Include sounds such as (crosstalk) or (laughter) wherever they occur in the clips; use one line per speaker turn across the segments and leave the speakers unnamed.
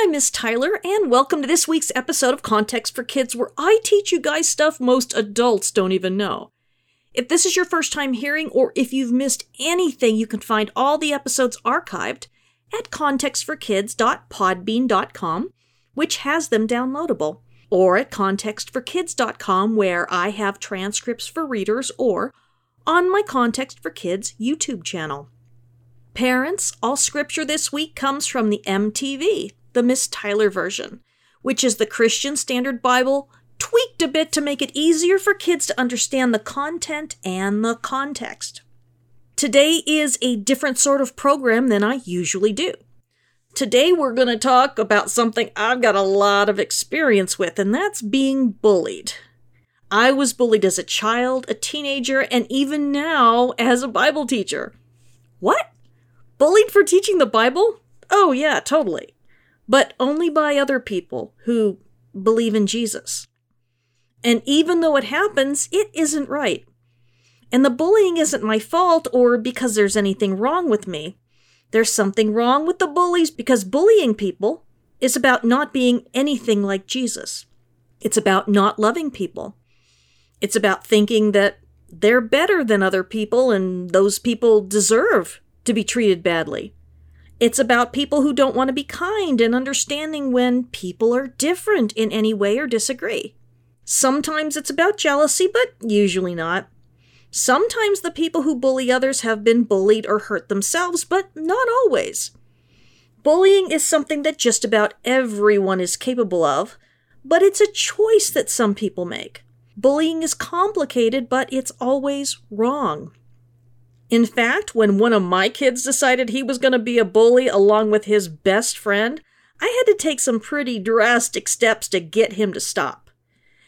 I'm Miss Tyler, and welcome to this week's episode of Context for Kids, where I teach you guys stuff most adults don't even know. If this is your first time hearing, or if you've missed anything, you can find all the episodes archived at contextforkids.podbean.com, which has them downloadable, or at contextforkids.com, where I have transcripts for readers, or on my Context for Kids YouTube channel. Parents, all scripture this week comes from the MTV, the Miss Tyler version, which is the Christian Standard Bible tweaked a bit to make it easier for kids to understand the content and the context. Today is a different sort of program than I usually do. Today we're going to talk about something I've got a lot of experience with, and that's being bullied. I was bullied as a child, a teenager, and even now as a Bible teacher. What? Bullied for teaching the Bible? Oh, yeah, totally. But only by other people who believe in Jesus. And even though it happens, it isn't right. And the bullying isn't my fault or because there's anything wrong with me. There's something wrong with the bullies because bullying people is about not being anything like Jesus. It's about not loving people. It's about thinking that they're better than other people and those people deserve to be treated badly. It's about people who don't want to be kind and understanding when people are different in any way or disagree. Sometimes it's about jealousy, but usually not. Sometimes the people who bully others have been bullied or hurt themselves, but not always. Bullying is something that just about everyone is capable of, but it's a choice that some people make. Bullying is complicated, but it's always wrong. In fact, when one of my kids decided he was going to be a bully along with his best friend, I had to take some pretty drastic steps to get him to stop.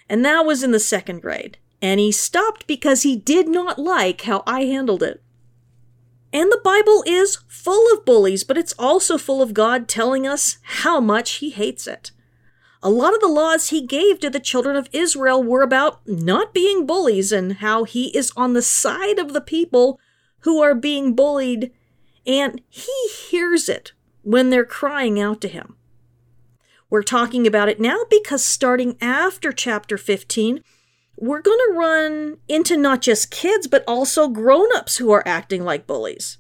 And that was in the second grade. And he stopped because he did not like how I handled it. And the Bible is full of bullies, but it's also full of God telling us how much he hates it. A lot of the laws he gave to the children of Israel were about not being bullies and how he is on the side of the people who are being bullied, and he hears it when they're crying out to him. We're talking about it now because starting after chapter 15, we're going to run into not just kids, but also grown ups who are acting like bullies.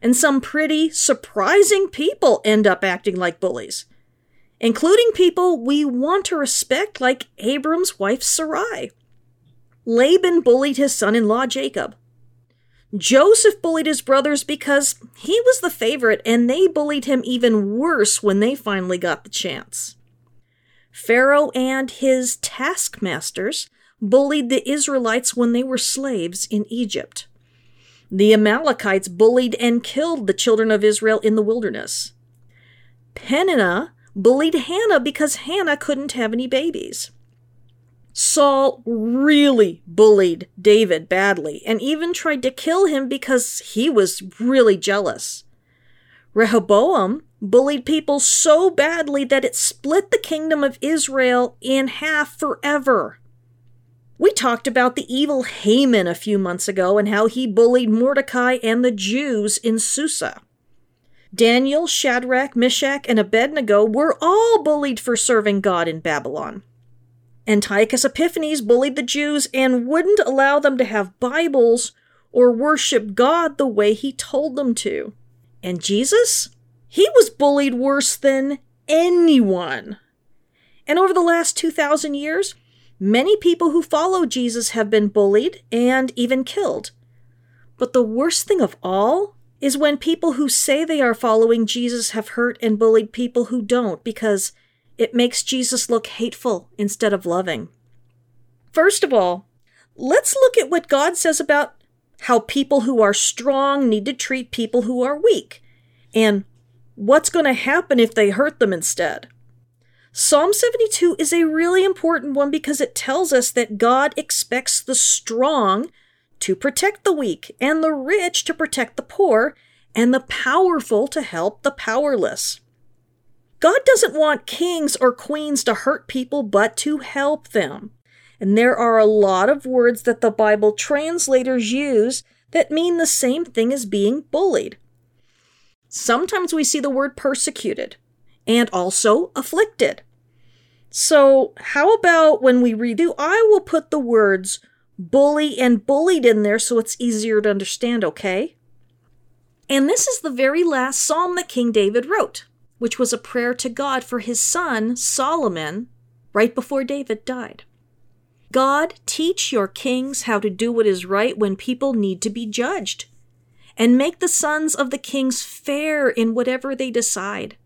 And some pretty surprising people end up acting like bullies, including people we want to respect, like Abram's wife Sarai. Laban bullied his son in law Jacob. Joseph bullied his brothers because he was the favorite and they bullied him even worse when they finally got the chance. Pharaoh and his taskmasters bullied the Israelites when they were slaves in Egypt. The Amalekites bullied and killed the children of Israel in the wilderness. Peninnah bullied Hannah because Hannah couldn't have any babies. Saul really bullied David badly and even tried to kill him because he was really jealous. Rehoboam bullied people so badly that it split the kingdom of Israel in half forever. We talked about the evil Haman a few months ago and how he bullied Mordecai and the Jews in Susa. Daniel, Shadrach, Meshach, and Abednego were all bullied for serving God in Babylon. Antiochus Epiphanes bullied the Jews and wouldn't allow them to have Bibles or worship God the way he told them to. And Jesus? He was bullied worse than anyone. And over the last 2,000 years, many people who follow Jesus have been bullied and even killed. But the worst thing of all is when people who say they are following Jesus have hurt and bullied people who don't because it makes Jesus look hateful instead of loving. First of all, let's look at what God says about how people who are strong need to treat people who are weak, and what's going to happen if they hurt them instead. Psalm 72 is a really important one because it tells us that God expects the strong to protect the weak, and the rich to protect the poor, and the powerful to help the powerless. God doesn't want kings or queens to hurt people, but to help them. And there are a lot of words that the Bible translators use that mean the same thing as being bullied. Sometimes we see the word persecuted. and also afflicted. So, how about when we redo, I will put the words bully and bullied in there so it's easier to understand, okay? And this is the very last psalm that King David wrote, which was a prayer to God for his son, Solomon, right before David died. God, teach your kings how to do what is right when people need to be judged, and make the sons of the kings fair in whatever they decide.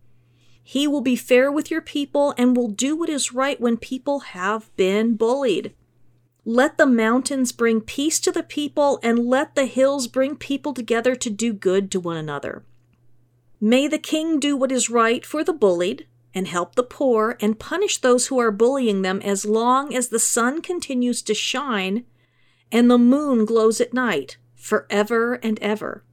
He will be fair with your people and will do what is right when people have been bullied. Let the mountains bring peace to the people, and let the hills bring people together to do good to one another. May the king do what is right for the bullied, and help the poor, and punish those who are bullying them as long as the sun continues to shine and the moon glows at night, forever and ever.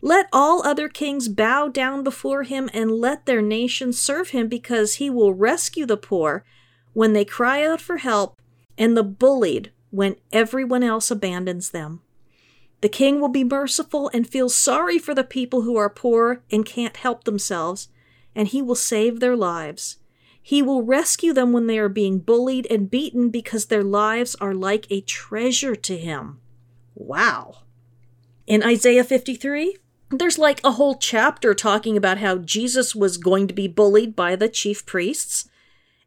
Let all other kings bow down before him, and let their nations serve him, because he will rescue the poor when they cry out for help and the bullied when everyone else abandons them. The king will be merciful and feel sorry for the people who are poor and can't help themselves, and he will save their lives. He will rescue them when they are being bullied and beaten because their lives are like a treasure to him. Wow. In Isaiah 53, there's like a whole chapter talking about how Jesus was going to be bullied by the chief priests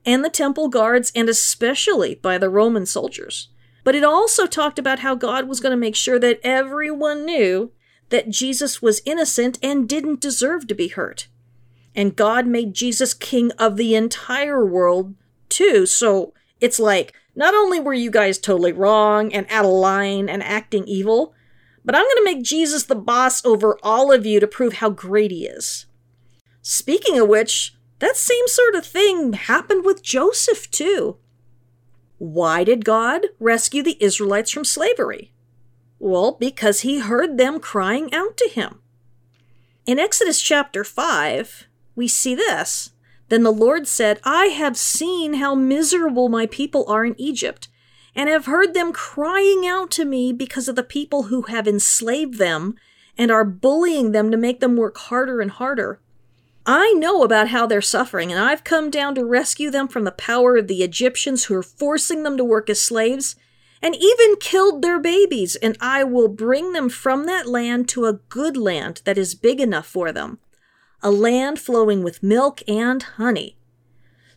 and the temple guards, and especially by the Roman soldiers. But it also talked about how God was going to make sure that everyone knew that Jesus was innocent and didn't deserve to be hurt. And God made Jesus king of the entire world, too. So it's like, not only were you guys totally wrong and out of line and acting evil, but I'm going to make Jesus the boss over all of you to prove how great he is. Speaking of which, that same sort of thing happened with Joseph, too. Why did God rescue the Israelites from slavery? Well, because he heard them crying out to him. In Exodus chapter 5, we see this. Then the Lord said, I have seen how miserable my people are in Egypt, and have heard them crying out to me because of the people who have enslaved them and are bullying them to make them work harder and harder. I know about how they're suffering, and I've come down to rescue them from the power of the Egyptians who are forcing them to work as slaves, and even killed their babies, and I will bring them from that land to a good land that is big enough for them, a land flowing with milk and honey.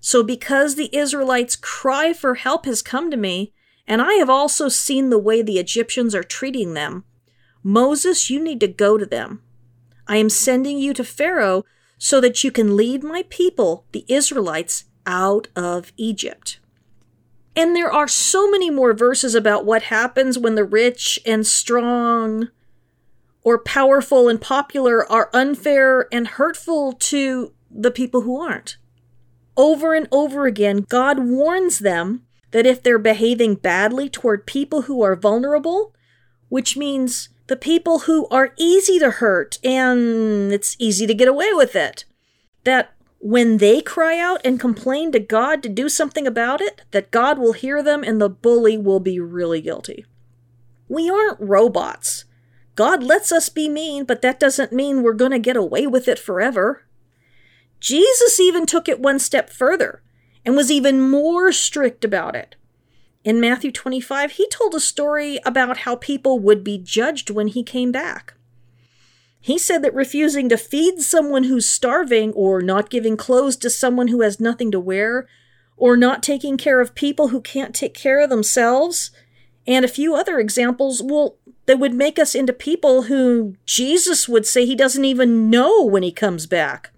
So, because the Israelites' cry for help has come to me, and I have also seen the way the Egyptians are treating them, Moses, you need to go to them. I am sending you to Pharaoh so that you can lead my people, the Israelites, out of Egypt. And there are so many more verses about what happens when the rich and strong or powerful and popular are unfair and hurtful to the people who aren't. Over and over again, God warns them that if they're behaving badly toward people who are vulnerable, which means the people who are easy to hurt and it's easy to get away with it. That when they cry out and complain to God to do something about it, that God will hear them and the bully will be really guilty. We aren't robots. God lets us be mean, but that doesn't mean we're going to get away with it forever. Jesus even took it one step further and was even more strict about it. In Matthew 25, he told a story about how people would be judged when he came back. He said that refusing to feed someone who's starving, or not giving clothes to someone who has nothing to wear, or not taking care of people who can't take care of themselves, and a few other examples, well, that would make us into people who Jesus would say he doesn't even know when he comes back.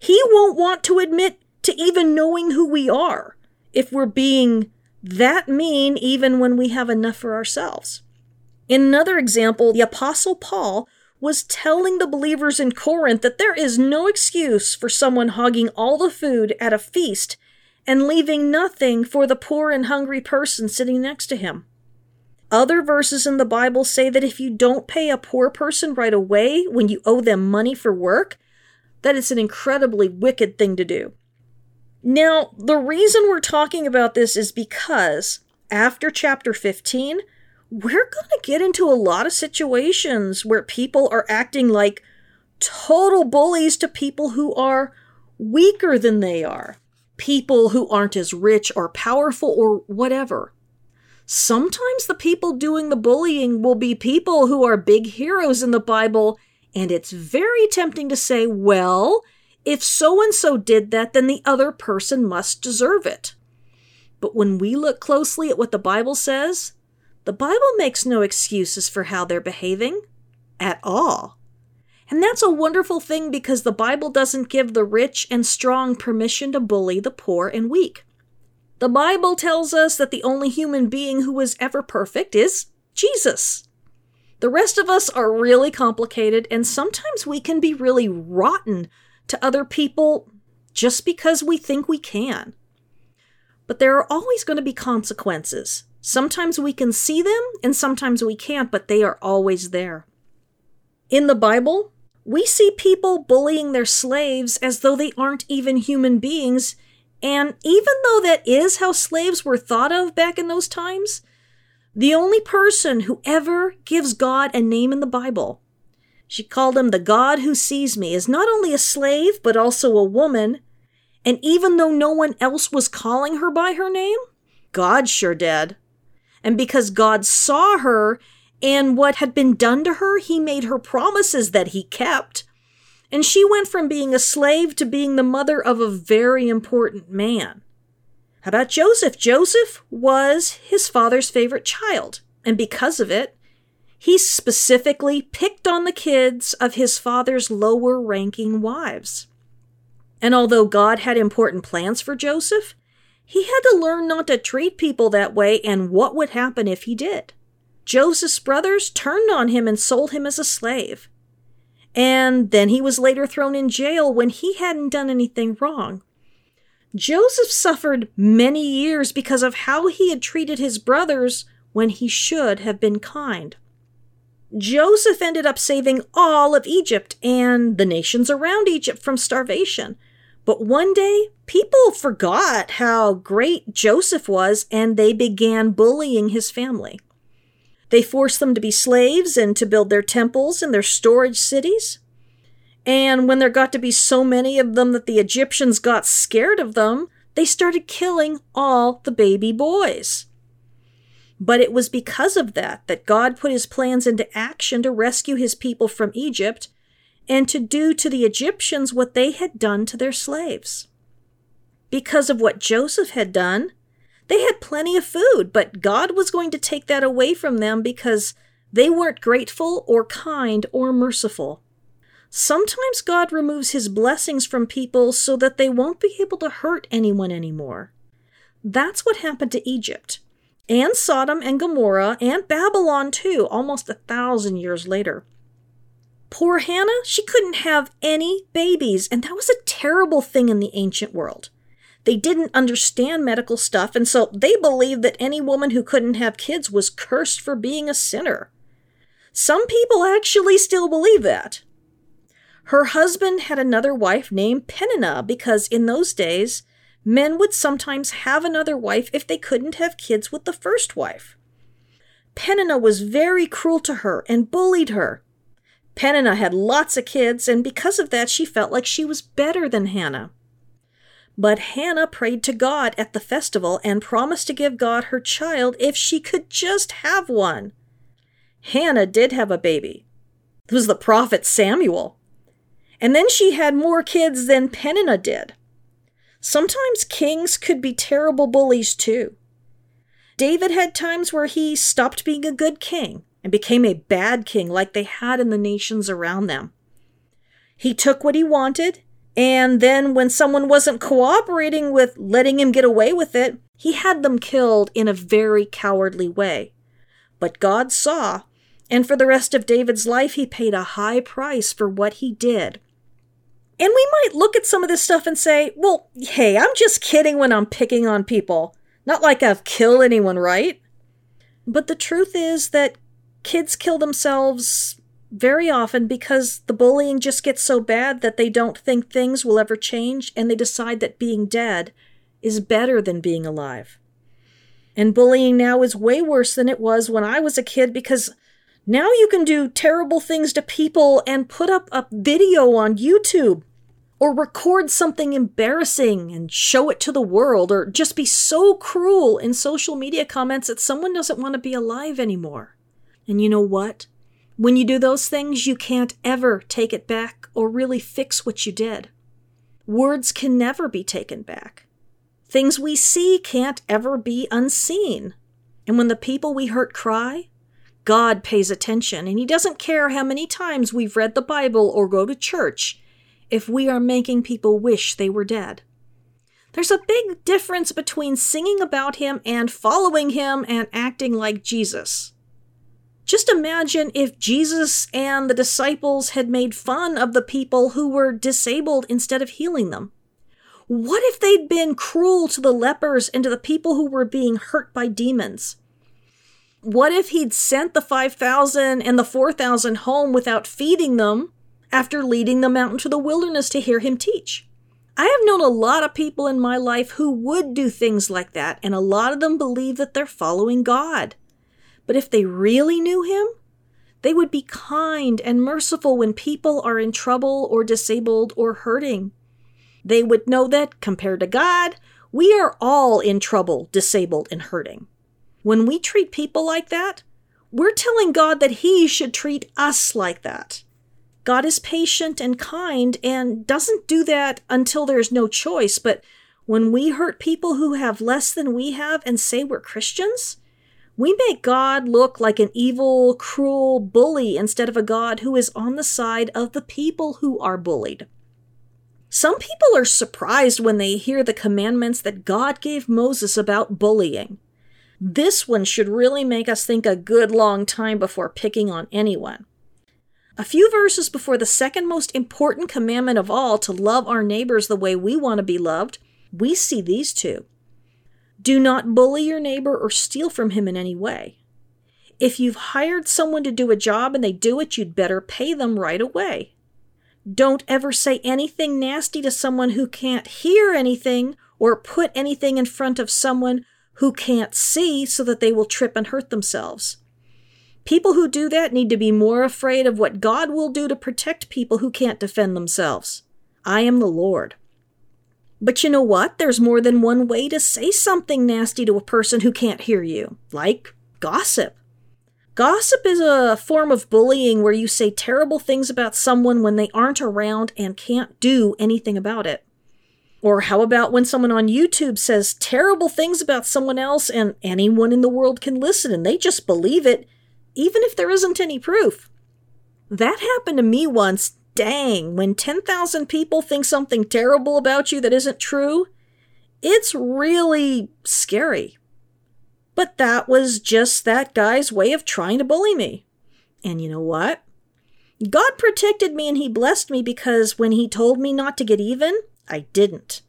He won't want to admit to even knowing who we are if we're being that mean even when we have enough for ourselves. In another example, the Apostle Paul was telling the believers in Corinth that there is no excuse for someone hogging all the food at a feast and leaving nothing for the poor and hungry person sitting next to him. Other verses in the Bible say that if you don't pay a poor person right away when you owe them money for work, that it's an incredibly wicked thing to do. Now, the reason we're talking about this is because after chapter 15, we're going to get into a lot of situations where people are acting like total bullies to people who are weaker than they are, people who aren't as rich or powerful or whatever. Sometimes the people doing the bullying will be people who are big heroes in the Bible, and it's very tempting to say, well, if so and so did that, then the other person must deserve it. But when we look closely at what the Bible says, the Bible makes no excuses for how they're behaving at all. And that's a wonderful thing because the Bible doesn't give the rich and strong permission to bully the poor and weak. The Bible tells us that the only human being who is ever perfect is Jesus. The rest of us are really complicated, and sometimes we can be really rotten to other people just because we think we can. But there are always going to be consequences. Sometimes we can see them, and sometimes we can't, but they are always there. In the Bible, we see people bullying their slaves as though they aren't even human beings, and even though that is how slaves were thought of back in those times, the only person who ever gives God a name in the Bible, she called him the God who sees me, is not only a slave, but also a woman. And even though no one else was calling her by her name, God sure did. And because God saw her and what had been done to her, he made her promises that he kept. And she went from being a slave to being the mother of a very important man. How about Joseph? Joseph was his father's favorite child, and because of it, he specifically picked on the kids of his father's lower ranking wives. And although God had important plans for Joseph, he had to learn not to treat people that way and what would happen if he did. Joseph's brothers turned on him and sold him as a slave. And then he was later thrown in jail when he hadn't done anything wrong. Joseph suffered many years because of how he had treated his brothers when he should have been kind. Joseph ended up saving all of Egypt and the nations around Egypt from starvation. But one day, people forgot how great Joseph was and they began bullying his family. They forced them to be slaves and to build their temples and their storage cities. And when there got to be so many of them that the Egyptians got scared of them, they started killing all the baby boys. But it was because of that that God put his plans into action to rescue his people from Egypt and to do to the Egyptians what they had done to their slaves. Because of what Joseph had done, they had plenty of food, but God was going to take that away from them because they weren't grateful or kind or merciful. Sometimes God removes his blessings from people so that they won't be able to hurt anyone anymore. That's what happened to Egypt, and Sodom and Gomorrah, and Babylon too, almost a thousand years later. Poor Hannah, she couldn't have any babies, and that was a terrible thing in the ancient world. They didn't understand medical stuff, and so they believed that any woman who couldn't have kids was cursed for being a sinner. Some people actually still believe that. Her husband had another wife named Peninnah because in those days, men would sometimes have another wife if they couldn't have kids with the first wife. Peninnah was very cruel to her and bullied her. Peninnah had lots of kids, and because of that, she felt like she was better than Hannah. But Hannah prayed to God at the festival and promised to give God her child if she could just have one. Hannah did have a baby. It was the prophet Samuel. And then she had more kids than Peninnah did. Sometimes kings could be terrible bullies too. David had times where he stopped being a good king and became a bad king like they had in the nations around them. He took what he wanted and then when someone wasn't cooperating with letting him get away with it, he had them killed in a very cowardly way. But God saw, and for the rest of David's life, he paid a high price for what he did. And we might look at some of this stuff and say, well, hey, I'm just kidding when I'm picking on people. Not like I've killed anyone, right? But the truth is that kids kill themselves very often because the bullying just gets so bad that they don't think things will ever change and they decide that being dead is better than being alive. And bullying now is way worse than it was when I was a kid because now you can do terrible things to people and put up a video on YouTube. or record something embarrassing and show it to the world, or just be so cruel in social media comments that someone doesn't want to be alive anymore. And you know what? When you do those things, you can't ever take it back or really fix what you did. Words can never be taken back. Things we see can't ever be unseen. And when the people we hurt cry, God pays attention, and He doesn't care how many times we've read the Bible or go to church if we are making people wish they were dead. There's a big difference between singing about Him and following Him and acting like Jesus. Just imagine if Jesus and the disciples had made fun of the people who were disabled instead of healing them. What if they'd been cruel to the lepers and to the people who were being hurt by demons? What if he'd sent the 5,000 and the 4,000 home without feeding them after leading them out into the wilderness to hear him teach? I have known a lot of people in my life who would do things like that, and a lot of them believe that they're following God. But if they really knew him, they would be kind and merciful when people are in trouble or disabled or hurting. They would know that, compared to God, we are all in trouble, disabled, and hurting. When we treat people like that, we're telling God that He should treat us like that. God is patient and kind and doesn't do that until there's no choice. But when we hurt people who have less than we have and say we're Christians, we make God look like an evil, cruel bully instead of a God who is on the side of the people who are bullied. Some people are surprised when they hear the commandments that God gave Moses about bullying. This one should really make us think a good long time before picking on anyone. A few verses before the second most important commandment of all to love our neighbors the way we want to be loved, we see these two. Do not bully your neighbor or steal from him in any way. If you've hired someone to do a job and they do it, you'd better pay them right away. Don't ever say anything nasty to someone who can't hear anything or put anything in front of someone who can't see so that they will trip and hurt themselves. People who do that need to be more afraid of what God will do to protect people who can't defend themselves. I am the Lord. But you know what? There's more than one way to say something nasty to a person who can't hear you, like gossip. Gossip is a form of bullying where you say terrible things about someone when they aren't around and can't do anything about it. Or how about when someone on YouTube says terrible things about someone else and anyone in the world can listen and they just believe it, even if there isn't any proof? That happened to me once dang, when 10,000 people think something terrible about you that isn't true, it's really scary. But that was just that guy's way of trying to bully me. And you know what? God protected me and He blessed me because when He told me not to get even, I didn't.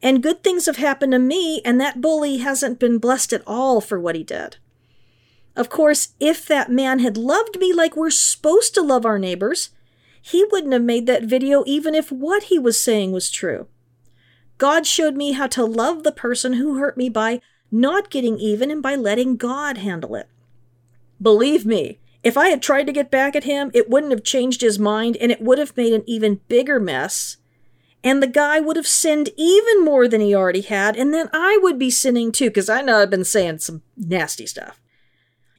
And good things have happened to me, and that bully hasn't been blessed at all for what he did. Of course, if that man had loved me like we're supposed to love our neighbors, he wouldn't have made that video even if what he was saying was true. God showed me how to love the person who hurt me by not getting even and by letting God handle it. Believe me, if I had tried to get back at him, it wouldn't have changed his mind and it would have made an even bigger mess. And the guy would have sinned even more than he already had, and then I would be sinning too, because I know I've been saying some nasty stuff.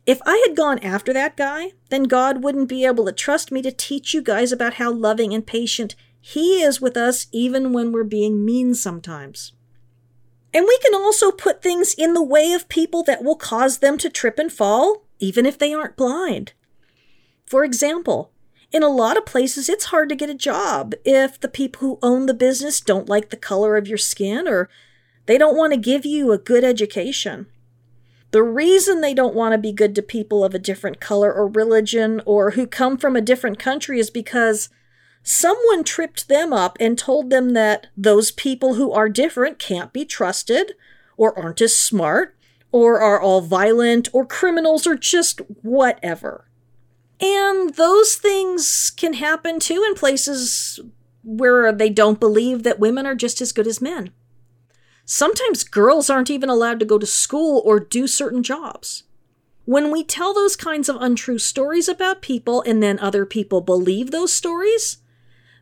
If I had gone after that guy, then God wouldn't be able to trust me to teach you guys about how loving and patient He is with us, even when we're being mean sometimes. And we can also put things in the way of people that will cause them to trip and fall, even if they aren't blind. For example, in a lot of places, it's hard to get a job if the people who own the business don't like the color of your skin or they don't want to give you a good education. The reason they don't want to be good to people of a different color or religion or who come from a different country is because someone tripped them up and told them that those people who are different can't be trusted or aren't as smart or are all violent or criminals or just whatever. And those things can happen too in places where they don't believe that women are just as good as men. Sometimes girls aren't even allowed to go to school or do certain jobs. When we tell those kinds of untrue stories about people and then other people believe those stories,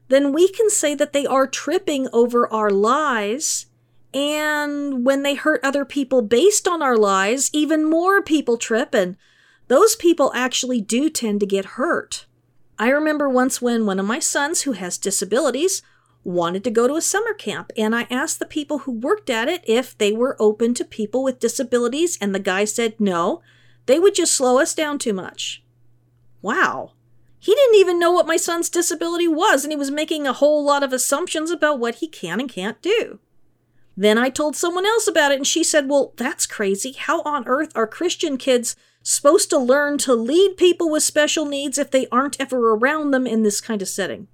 then we can say that they are tripping over our lies. And when they hurt other people based on our lies, even more people trip, and those people actually do tend to get hurt. I remember once when one of my sons, who has disabilities, wanted to go to a summer camp, and I asked the people who worked at it if they were open to people with disabilities, and the guy said no, they would just slow us down too much. Wow. He didn't even know what my son's disability was, and he was making a whole lot of assumptions about what he can and can't do. Then I told someone else about it, and she said, Well, that's crazy. How on earth are Christian kids supposed to learn to lead people with special needs if they aren't ever around them in this kind of setting?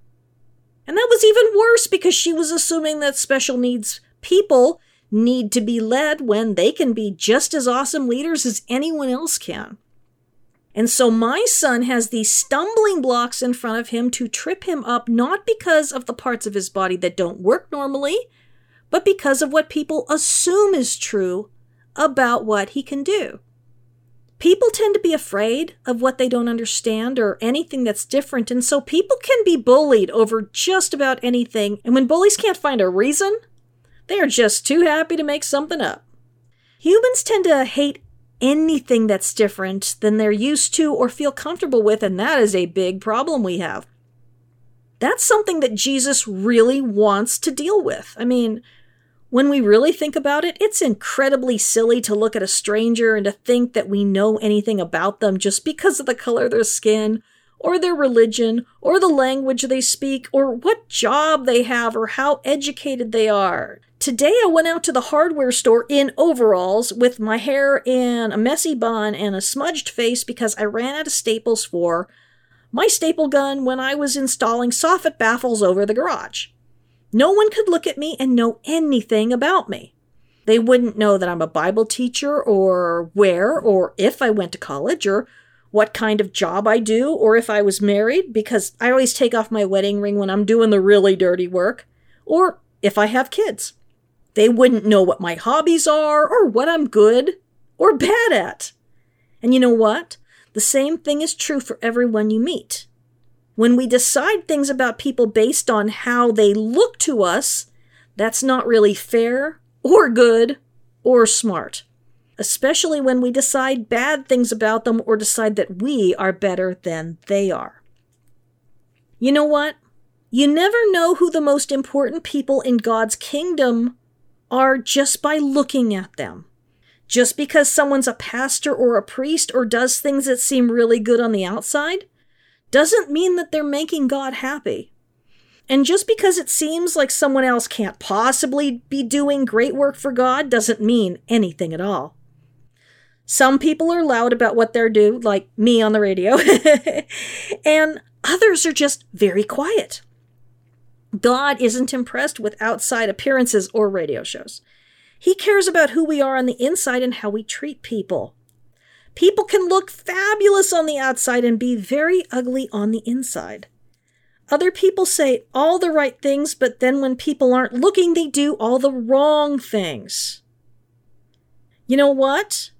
And that was even worse because she was assuming that special needs people need to be led when they can be just as awesome leaders as anyone else can. And so my son has these stumbling blocks in front of him to trip him up, not because of the parts of his body that don't work normally, but because of what people assume is true about what he can do. People tend to be afraid of what they don't understand or anything that's different, and so people can be bullied over just about anything. And when bullies can't find a reason, they are just too happy to make something up. Humans tend to hate anything that's different than they're used to or feel comfortable with, and that is a big problem we have. That's something that Jesus really wants to deal with. I mean, when we really think about it, it's incredibly silly to look at a stranger and to think that we know anything about them just because of the color of their skin, or their religion, or the language they speak, or what job they have, or how educated they are. Today I went out to the hardware store in overalls with my hair in a messy bun and a smudged face because I ran out of staples for my staple gun when I was installing soffit baffles over the garage. No one could look at me and know anything about me. They wouldn't know that I'm a Bible teacher or where or if I went to college or what kind of job I do or if I was married because I always take off my wedding ring when I'm doing the really dirty work or if I have kids. They wouldn't know what my hobbies are or what I'm good or bad at. And you know what? The same thing is true for everyone you meet. When we decide things about people based on how they look to us, that's not really fair or good or smart. Especially when we decide bad things about them or decide that we are better than they are. You know what? You never know who the most important people in God's kingdom are just by looking at them. Just because someone's a pastor or a priest or does things that seem really good on the outside doesn't mean that they're making God happy. And just because it seems like someone else can't possibly be doing great work for God doesn't mean anything at all. Some people are loud about what they're doing, like me on the radio, (laughs) and others are just very quiet. God isn't impressed with outside appearances or radio shows. He cares about who we are on the inside and how we treat people. People can look fabulous on the outside and be very ugly on the inside. Other people say all the right things, but then when people aren't looking, they do all the wrong things. You know what?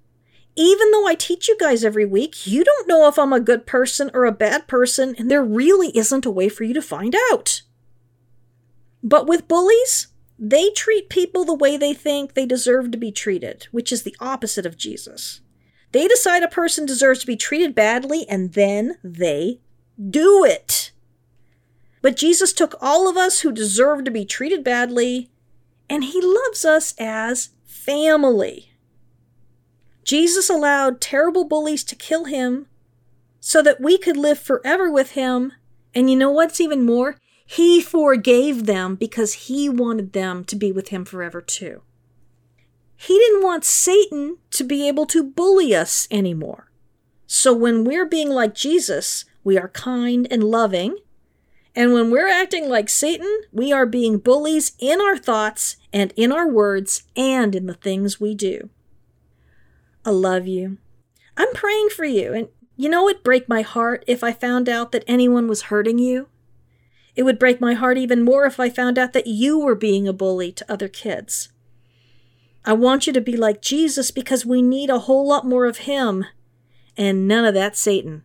Even though I teach you guys every week, you don't know if I'm a good person or a bad person, and there really isn't a way for you to find out. But with bullies, they treat people the way they think they deserve to be treated, which is the opposite of Jesus. They decide a person deserves to be treated badly, and then they do it. But Jesus took all of us who deserve to be treated badly, and he loves us as family. Jesus allowed terrible bullies to kill him so that we could live forever with him. And you know what's even more? He forgave them because he wanted them to be with him forever too. He didn't want Satan to be able to bully us anymore. So when we're being like Jesus, we are kind and loving. And when we're acting like Satan, we are being bullies in our thoughts and in our words and in the things we do. I love you. I'm praying for you. And you know, it'd break my heart if I found out that anyone was hurting you. It would break my heart even more if I found out that you were being a bully to other kids. I want you to be like Jesus because we need a whole lot more of Him and none of that Satan.